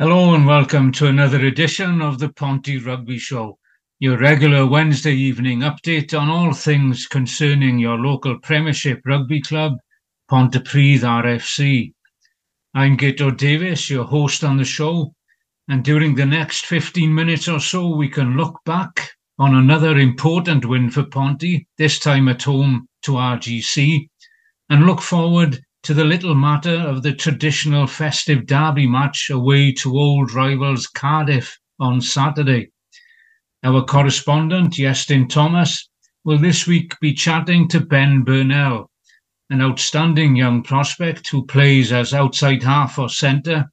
Hello and welcome to another edition of the Ponty Rugby Show, your regular Wednesday evening update on all things concerning your local Premiership rugby club, Pontypridd RFC. I'm Guto Davies, your host on the show, and during the next 15 minutes or so, we can look back on another important win for Ponty, this time at home to RGC, and look forward to the little matter of the traditional festive derby match away to old rivals Cardiff on Saturday. Our correspondent, Iestyn Thomas, will this week be chatting to Ben Burnell, an outstanding young prospect who plays as outside half or centre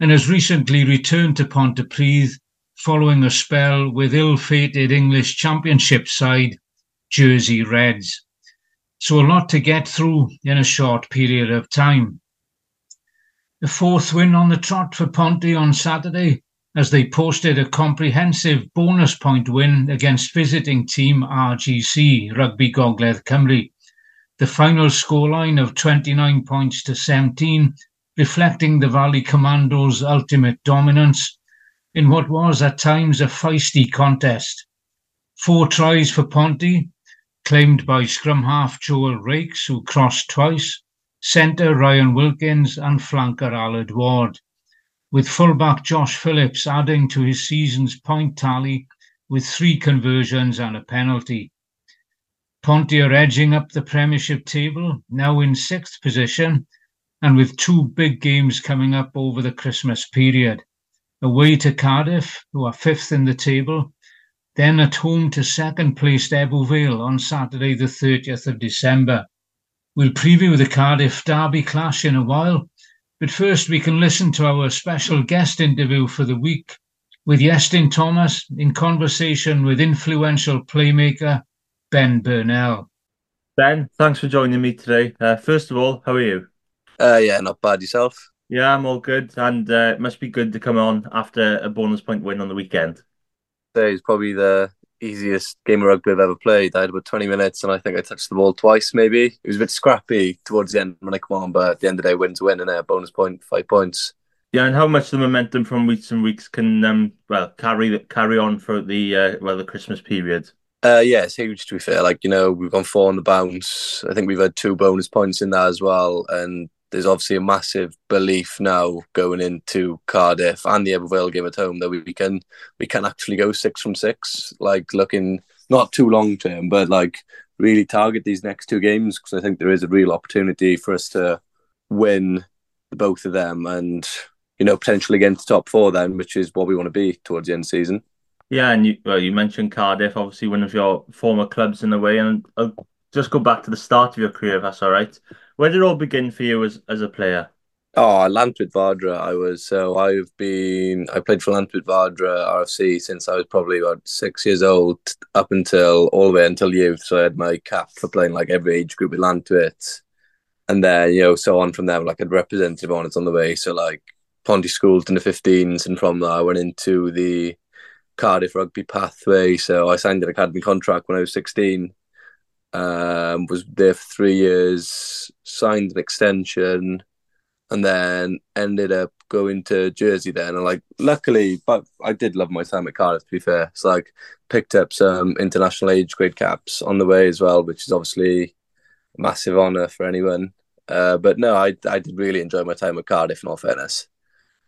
and has recently returned to Pontypridd following a spell with ill-fated English Championship side Jersey Reds. So a lot to get through in a short period of time. The fourth win on the trot for Ponty on Saturday as they posted a comprehensive bonus point win against visiting team RGC, Rugby Gogledd Cymru. The final scoreline of 29 points to 17, reflecting the Valley Commandos' ultimate dominance in what was at times a feisty contest. Four tries for Ponty, claimed by scrum half Joel Rakes, who crossed twice, centre Ryan Wilkins, and flanker Aled Ward, with fullback Josh Phillips adding to his season's point tally with three conversions and a penalty. Ponty edging up the Premiership table, now in sixth position, and with two big games coming up over the Christmas period. Away to Cardiff, who are fifth in the table, then at home to second placed Ebbw Vale on Saturday, the 30th of December. We'll preview the Cardiff Derby clash in a while, but first we can listen to our special guest interview for the week with Iestyn Thomas in conversation with influential playmaker Ben Burnell. Ben, thanks for joining me today. Uh, first of all, how are you? Uh, yeah, not bad yourself. Yeah, I'm all good, and uh, it must be good to come on after a bonus point win on the weekend say is probably the easiest game of rugby I've ever played. I had about 20 minutes and I think I touched the ball twice maybe. It was a bit scrappy towards the end when I come on, but at the end of the day, win's win and a bonus point, five points. Yeah, and how much the momentum from weeks and weeks can um well carry carry on for the uh, well the Christmas period? Uh, yeah, it's huge to be fair. Like you know, we've gone four on the bounce. I think we've had two bonus points in that as well, and there's obviously a massive belief now going into Cardiff and the Ebbw Vale game at home that we can we can actually go six from six, like looking not too long term, but like really target these next two games because I think there is a real opportunity for us to win both of them and you know potentially into top four then, which is what we want to be towards the end of the season. Yeah, and you well, you mentioned Cardiff, obviously one of your former clubs in a way, and I'll just go back to the start of your career, if that's all right. Where did it all begin for you as as a player? Oh, Llantwit Fardre. I was so I've been I played for Llantwit Fardre RFC since I was probably about six years old up until all the way until youth. So I had my cap for playing like every age group with Llantwit, and then you know so on from there. Like I'd representative on it on the way. So like Ponty schools in the 15s, and from there I went into the Cardiff rugby pathway. So I signed an academy contract when I was 16 um, was there for three years, signed an extension, and then ended up going to Jersey then. And like, luckily, but I did love my time at Cardiff. To be fair, it's like picked up some international age grade caps on the way as well, which is obviously a massive honour for anyone. Uh, but no, I I did really enjoy my time at Cardiff. In all fairness.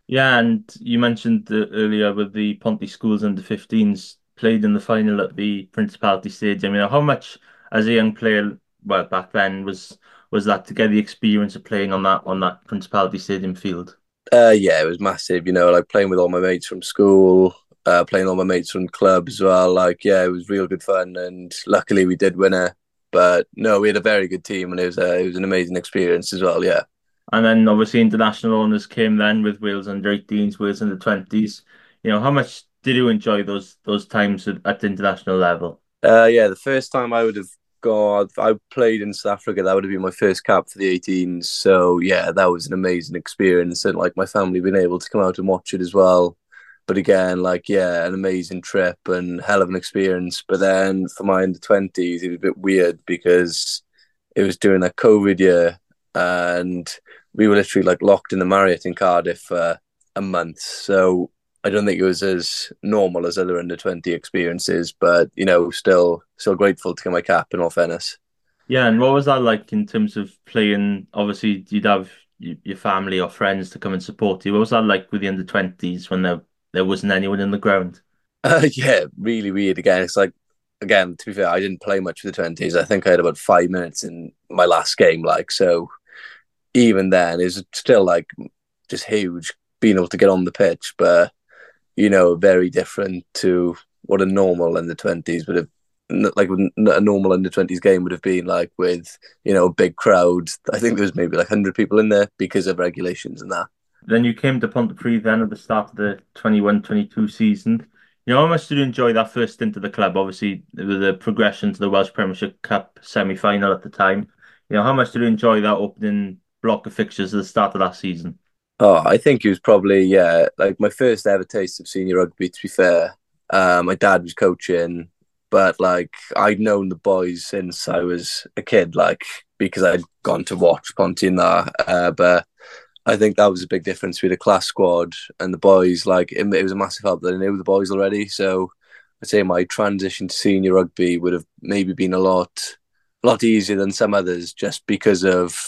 Yeah, and you mentioned earlier with the Ponty schools under 15s played in the final at the Principality Stadium. You know how much as a young player, well, back then was was that to get the experience of playing on that on that Principality Stadium field? Uh, yeah, it was massive. You know, like playing with all my mates from school, uh, playing all my mates from club as well. Like, yeah, it was real good fun, and luckily we did win it. But no, we had a very good team, and it was a, it was an amazing experience as well. Yeah. And then obviously international owners came then with Wales under 18s, Wales under 20s. You know, how much did you enjoy those those times at, at the international level? Uh, yeah, the first time I would have gone, I played in South Africa. That would have been my first cap for the 18s. So yeah, that was an amazing experience, and like my family being able to come out and watch it as well. But again, like yeah, an amazing trip and hell of an experience. But then for my under 20s, it was a bit weird because it was during that COVID year, and we were literally like locked in the Marriott in Cardiff for a month. So I don't think it was as normal as other under twenty experiences, but you know, still still grateful to get my cap in all fairness. Yeah, and what was that like in terms of playing? Obviously, you'd have your family or friends to come and support you. What was that like with the under twenties when there there wasn't anyone in the ground? Uh, yeah, really weird. Again, it's like again to be fair, I didn't play much for the twenties. I think I had about five minutes in my last game. Like so, even then, it's still like just huge being able to get on the pitch, but you know, very different to what a normal in the twenties would have like a normal under 20s game would have been like with you know big crowd i think there was maybe like 100 people in there because of regulations and that. Then you came to pontypridd then at the start of the 21-22 season. You know how much did you enjoy that first stint of the club. Obviously with the progression to the welsh premiership cup semi-final at the time. You know how much did you enjoy that opening block of fixtures at the start of that season oh i think it was probably yeah like my first ever taste of senior rugby to be fair uh, my dad was coaching but like I'd known the boys since I was a kid, like because I'd gone to watch Ponty and that. Uh, but I think that was a big difference with the class squad and the boys. Like it, it was a massive help that I knew the boys already. So I'd say my transition to senior rugby would have maybe been a lot, a lot easier than some others, just because of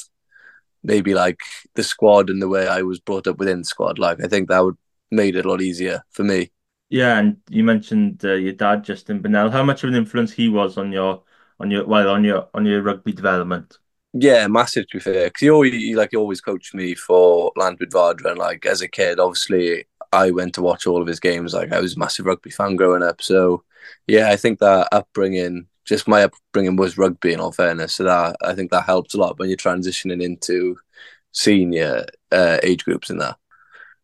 maybe like the squad and the way I was brought up within the squad. Like I think that would made it a lot easier for me. Yeah, and you mentioned uh, your dad, Justin Burnell. How much of an influence he was on your on your well on your on your rugby development? Yeah, massive to be fair. Because he always he, like he always coached me for Llantwit Fardre, and like as a kid, obviously I went to watch all of his games. Like I was a massive rugby fan growing up. So yeah, I think that upbringing, just my upbringing was rugby. In all fairness, so that I think that helps a lot when you're transitioning into senior uh, age groups in that.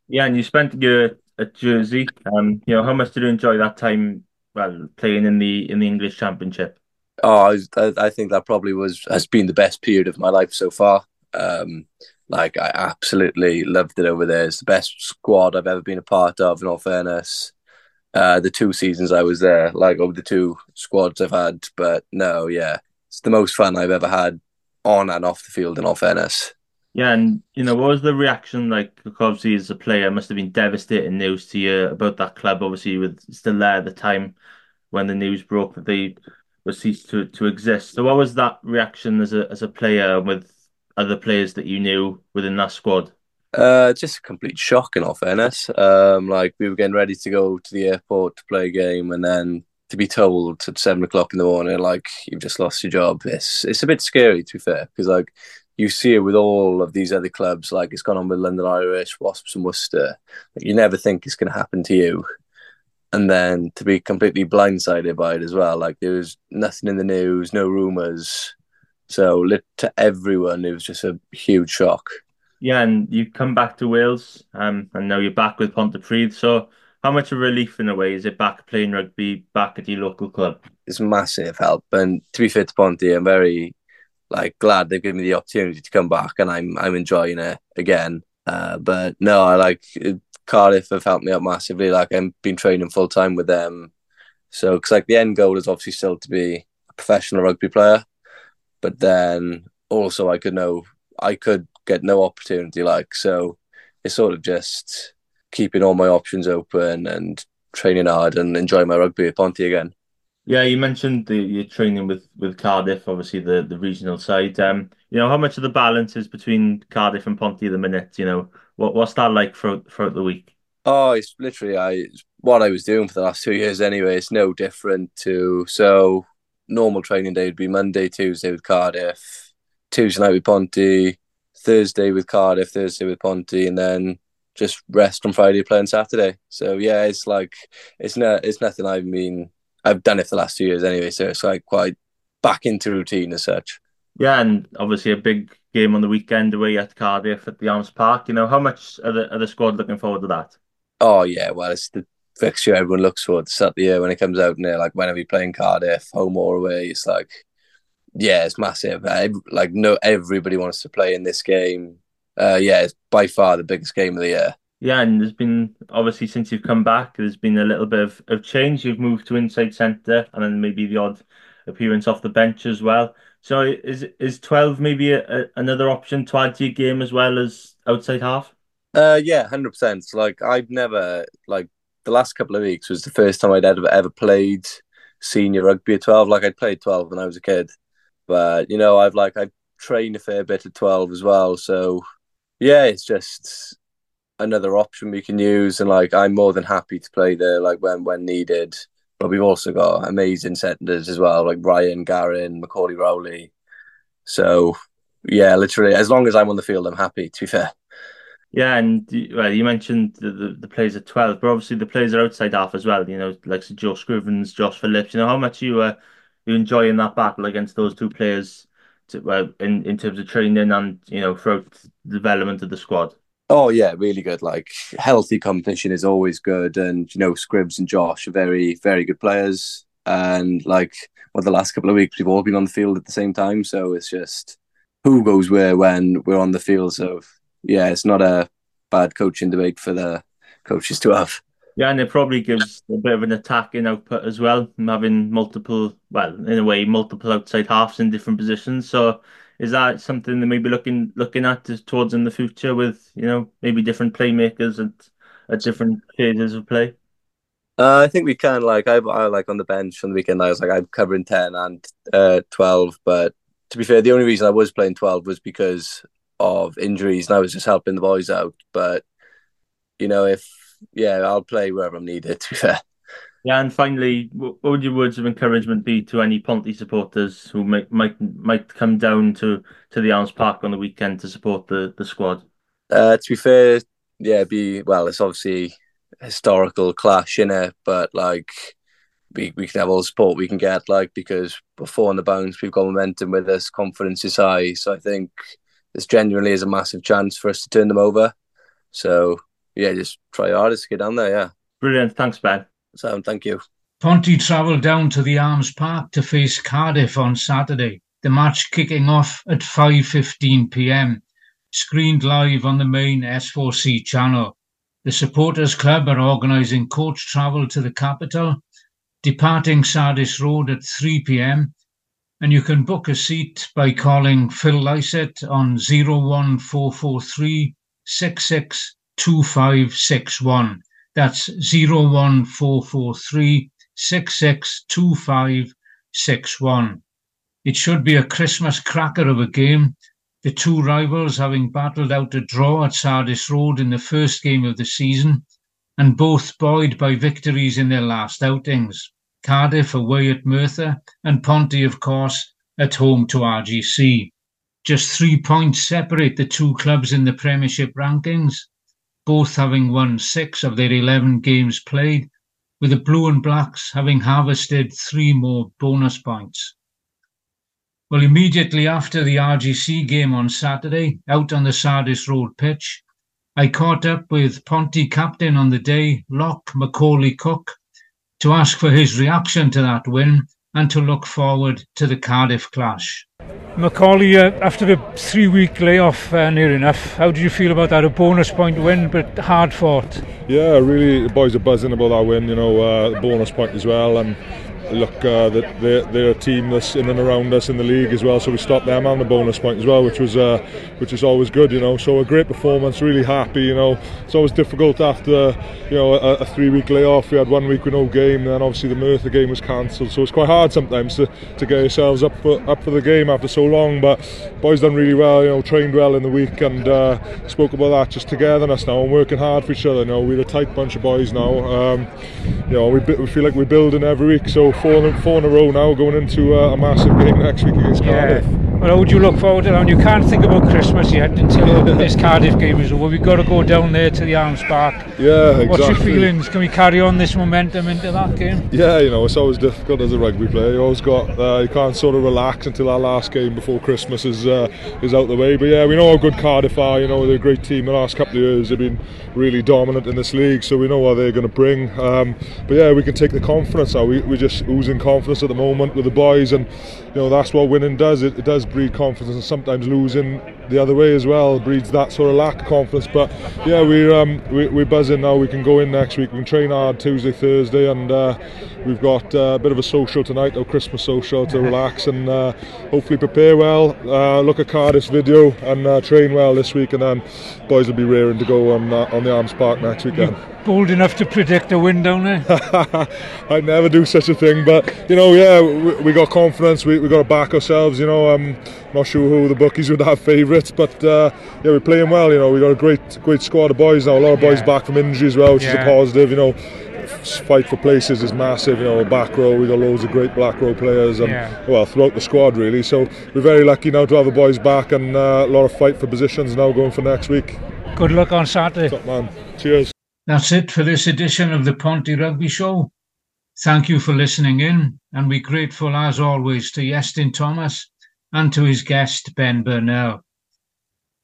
Yeah, and you spent your at Jersey. Um, you know, how much did you enjoy that time? Well, playing in the in the English Championship. Oh, I, I think that probably was has been the best period of my life so far. Um, like I absolutely loved it over there. It's the best squad I've ever been a part of. In all fairness, uh, the two seasons I was there, like over the two squads I've had, but no, yeah, it's the most fun I've ever had on and off the field. In all fairness. Yeah, and you know, what was the reaction like? Obviously, as a player, must have been devastating news to you about that club. Obviously, were still there at the time when the news broke that they were ceased to, to exist. So, what was that reaction as a as a player with other players that you knew within that squad? Uh, just a complete shock, in all fairness. Um, like we were getting ready to go to the airport to play a game, and then to be told at seven o'clock in the morning, like you've just lost your job. It's it's a bit scary, to be fair, because like you see it with all of these other clubs, like it's gone on with London Irish, Wasps, and Worcester. you never think it's going to happen to you, and then to be completely blindsided by it as well. Like there was nothing in the news, no rumours, so to everyone, it was just a huge shock. Yeah, and you come back to Wales, um, and now you're back with Pontypridd. So, how much of a relief in a way is it back playing rugby back at your local club? It's massive help, and to be fair to Ponty, I'm very like glad they've given me the opportunity to come back, and I'm I'm enjoying it again. Uh, but no, I like Cardiff have helped me out massively. Like I've been training full time with them, so because like the end goal is obviously still to be a professional rugby player, but then also I could know I could get no opportunity. Like so, it's sort of just keeping all my options open and training hard and enjoying my rugby at Ponty again. Yeah, you mentioned the your training with with Cardiff, obviously the the regional side. Um, you know how much of the balance is between Cardiff and Ponty at the minute. You know what what's that like for throughout the week? Oh, it's literally I what I was doing for the last two years anyway. It's no different to so normal training day would be Monday, Tuesday with Cardiff, Tuesday night with Ponty, Thursday with Cardiff, Thursday with Ponty, and then just rest on Friday, playing Saturday. So yeah, it's like it's not it's nothing I've been I've done it for the last two years anyway, so it's like quite back into routine as such. Yeah, and obviously a big game on the weekend away at Cardiff at the Arms Park. You know, how much are the, are the squad looking forward to that? Oh yeah, well it's the fixture everyone looks forward to start the year when it comes out there. Like whenever you're playing Cardiff, home or away, it's like yeah, it's massive. Like no, everybody wants to play in this game. Uh, yeah, it's by far the biggest game of the year. Yeah, and there's been obviously since you've come back, there's been a little bit of, of change. You've moved to inside centre, and then maybe the odd appearance off the bench as well. So is is twelve maybe a, a, another option to add to your game as well as outside half? Uh, yeah, hundred percent. Like I've never like the last couple of weeks was the first time I'd ever ever played senior rugby at twelve. Like I'd played twelve when I was a kid, but you know I've like I've trained a fair bit at twelve as well. So yeah, it's just another option we can use, and like I'm more than happy to play there like when when needed. But we've also got amazing centers as well, like Ryan, Garin, Macaulay Rowley. So yeah, literally, as long as I'm on the field, I'm happy. To be fair. Yeah, and well, you mentioned the, the, the players at twelve, but obviously the players are outside half as well. You know, like Josh Scrivens, Josh Phillips. You know how much you uh, you enjoying that battle against those two players, to, well, in in terms of training and you know throughout the development of the squad. Oh yeah, really good. Like healthy competition is always good, and you know Scribs and Josh are very very good players. And like well, the last couple of weeks we've all been on the field at the same time, so it's just who goes where when we're on the field. So yeah, it's not a bad coaching debate for the coaches to have. Yeah, and it probably gives a bit of an attacking output as well, having multiple, well, in a way, multiple outside halves in different positions. So, is that something that maybe looking looking at towards in the future with you know maybe different playmakers at at different phases of play? Uh, I think we can. Like I, I like on the bench on the weekend. I was like I'm covering ten and uh, twelve, but to be fair, the only reason I was playing twelve was because of injuries, and I was just helping the boys out. But you know, if yeah, I'll play wherever I'm needed. To be fair. Yeah, and finally, what would your words of encouragement be to any Ponty supporters who might might might come down to to the Arms Park on the weekend to support the the squad? Uh, to be fair, yeah, be well. It's obviously historical clash in it, but like we we can have all the support we can get, like because before on the bounce we've got momentum with us, confidence is high. So I think this genuinely is a massive chance for us to turn them over. So yeah, just try your hardest to get down there. Yeah. Brilliant. Thanks, Ben. So thank you. Ponty travelled down to the Arms Park to face Cardiff on Saturday. The match kicking off at 5:15 p.m. Screened live on the main S4C channel. The supporters club are organising coach travel to the capital, departing Sardis Road at 3 p.m and you can book a seat by calling Phil Lysett on 01443 662561. That's 01443 662561. It should be a Christmas cracker of a game. The two rivals having battled out a draw at Sardis Road in the first game of the season, and both buoyed by victories in their last outings. Cardiff away at Merthyr, and Ponty, of course, at home to RGC. Just three points separate the two clubs in the Premiership rankings, both having won six of their 11 games played, with the Blue and Blacks having harvested three more bonus points. Well, immediately after the RGC game on Saturday, out on the Sardis Road pitch, I caught up with Ponty captain on the day, Lock Macauley Cook, to ask for his reaction to that win and to look forward to the Cardiff clash. Macauley, uh, after a three week layoff, uh, near enough, how did you feel about that? A bonus point win, but hard fought. Yeah, really, the boys are buzzing about that win, you know, uh, bonus point as well. And look, uh, they're, they're a team that's in and around us in the league as well, so we stopped them on the bonus point as well, which was uh, which is always good, you know. So a great performance, really happy, you know. It's always difficult after you know a, a three week layoff. We had one week with no game, and then obviously the Merthyr game was cancelled, so it's quite hard sometimes to, to get yourselves up for up for the game after so long. But boys done really well, you know, trained well in the week, and uh, spoke about that just togetherness now and working hard for each other. You know, we're a tight bunch of boys now. Um, you know, we, we feel like we're building every week, so four, four in a row now, going into uh, a massive game next week against Cardiff. Yeah. Well, would you look forward to that? You can't think about Christmas yet until this Cardiff game is over. We've got to go down there to the Arms Park. Yeah, exactly. What's your feelings? Can we carry on this momentum into that game? Yeah, you know, it's always difficult as a rugby player. You always got, uh, you can't sort of relax until our last game before Christmas is uh, is out the way. But yeah, we know how good Cardiff are. You know, they're a great team. The last couple of years they've been really dominant in this league, so we know what they're going to bring. Um, but yeah, we can take the confidence now. We, we're just oozing confidence at the moment with the boys, and you know that's what winning does. It, it does breed confidence, and sometimes losing the other way as well breeds that sort of lack of confidence. But yeah, we're um, we, we're buzzing now. We can go in next week. We can train hard Tuesday, Thursday, and uh, we've got uh, a bit of a social tonight, our Christmas social, to relax and uh, hopefully prepare well. Uh, look at Cardiff's video and uh, train well this week, and then boys will be rearing to go on uh, on the Arms Park next weekend. Bold enough to predict a win down there. I'd never do such a thing, but you know, yeah, we, we got confidence. We we got to back ourselves. You know, I'm not sure who the bookies would have favourites, but uh, yeah, we're playing well. You know, we got a great great squad of boys now. A lot of boys Yeah. back from injury as well, which is a positive. You know, fight for places is massive. You know, back row we got loads of great black row players, and Yeah. well throughout the squad really. So we're very lucky now to have the boys back, and uh, a lot of fight for positions now going for next week. Good luck on Saturday. Top man, cheers. That's it for this edition of the Ponty Rugby Show. Thank you for listening in, and we're grateful as always to Iestyn Thomas and to his guest Ben Burnell.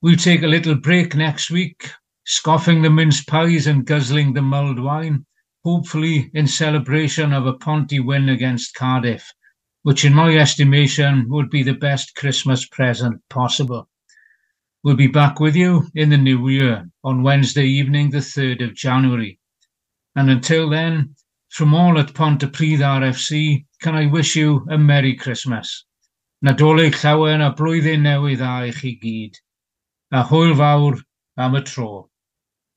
We'll take a little break next week, scoffing the mince pies and guzzling the mulled wine, hopefully in celebration of a Ponty win against Cardiff, which in my estimation would be the best Christmas present possible. We'll be back with you in the new year on Wednesday evening, the 3rd of January. And until then, from all at Pontypridd RFC, can I wish you a Merry Christmas. Nadolig llawen a blwyddyn newydd dda i chi gyd. A hwyl fawr am y tro.